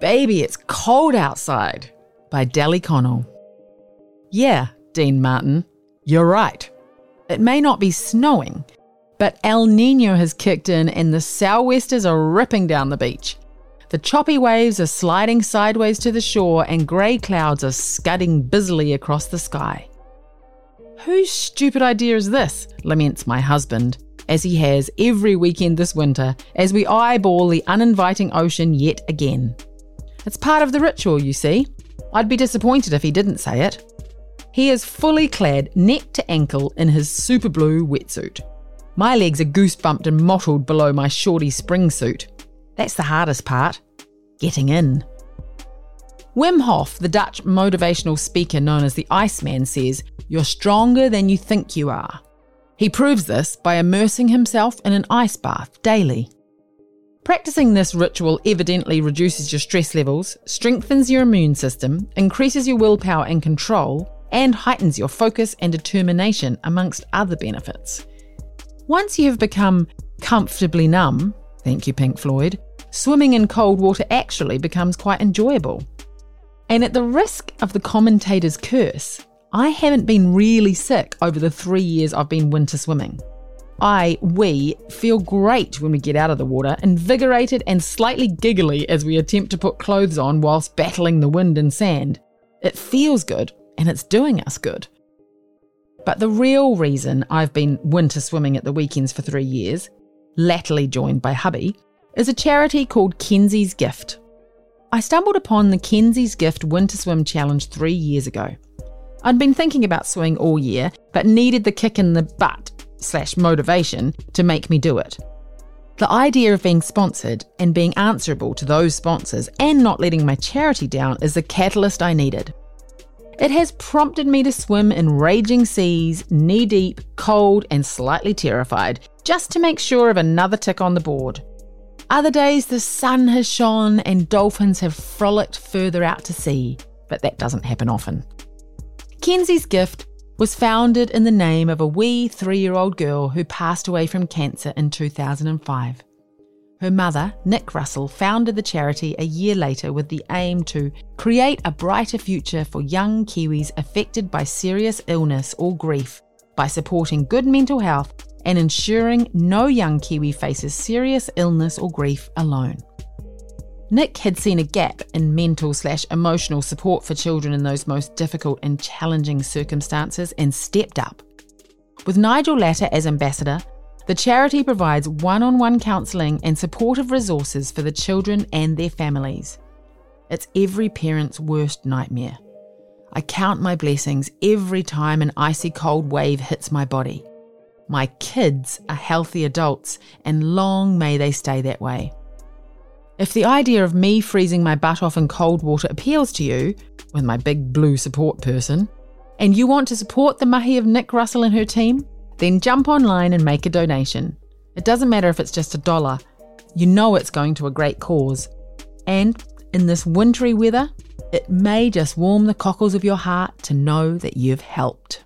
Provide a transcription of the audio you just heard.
Baby, it's cold outside by Deli Connell. Yeah, Dean Martin, you're right. It may not be snowing, but El Nino has kicked in and the sou'westers are ripping down the beach. The choppy waves are sliding sideways to the shore and grey clouds are scudding busily across the sky. Whose stupid idea is this? laments my husband, as he has every weekend this winter as we eyeball the uninviting ocean yet again. It's part of the ritual, you see. I'd be disappointed if he didn't say it. He is fully clad neck to ankle in his super blue wetsuit. My legs are goosebumped and mottled below my shorty spring suit. That's the hardest part getting in. Wim Hof, the Dutch motivational speaker known as the Iceman, says, You're stronger than you think you are. He proves this by immersing himself in an ice bath daily. Practicing this ritual evidently reduces your stress levels, strengthens your immune system, increases your willpower and control, and heightens your focus and determination, amongst other benefits. Once you have become comfortably numb, thank you, Pink Floyd, swimming in cold water actually becomes quite enjoyable. And at the risk of the commentator's curse, I haven't been really sick over the three years I've been winter swimming. I, we, feel great when we get out of the water, invigorated and slightly giggly as we attempt to put clothes on whilst battling the wind and sand. It feels good, and it's doing us good. But the real reason I've been winter swimming at the weekends for three years, latterly joined by hubby, is a charity called Kenzie's Gift. I stumbled upon the Kenzie's Gift Winter Swim Challenge three years ago. I'd been thinking about swimming all year, but needed the kick in the butt slash motivation to make me do it. The idea of being sponsored and being answerable to those sponsors and not letting my charity down is the catalyst I needed. It has prompted me to swim in raging seas, knee deep, cold, and slightly terrified, just to make sure of another tick on the board. Other days, the sun has shone and dolphins have frolicked further out to sea, but that doesn't happen often. Kenzie's gift was founded in the name of a wee three year old girl who passed away from cancer in 2005. Her mother, Nick Russell, founded the charity a year later with the aim to create a brighter future for young Kiwis affected by serious illness or grief by supporting good mental health and ensuring no young Kiwi faces serious illness or grief alone. Nick had seen a gap in mental slash emotional support for children in those most difficult and challenging circumstances and stepped up. With Nigel Latta as ambassador, the charity provides one on one counselling and supportive resources for the children and their families. It's every parent's worst nightmare. I count my blessings every time an icy cold wave hits my body. My kids are healthy adults, and long may they stay that way. If the idea of me freezing my butt off in cold water appeals to you, with my big blue support person, and you want to support the mahi of Nick Russell and her team, then jump online and make a donation. It doesn't matter if it's just a dollar, you know it's going to a great cause. And in this wintry weather, it may just warm the cockles of your heart to know that you've helped.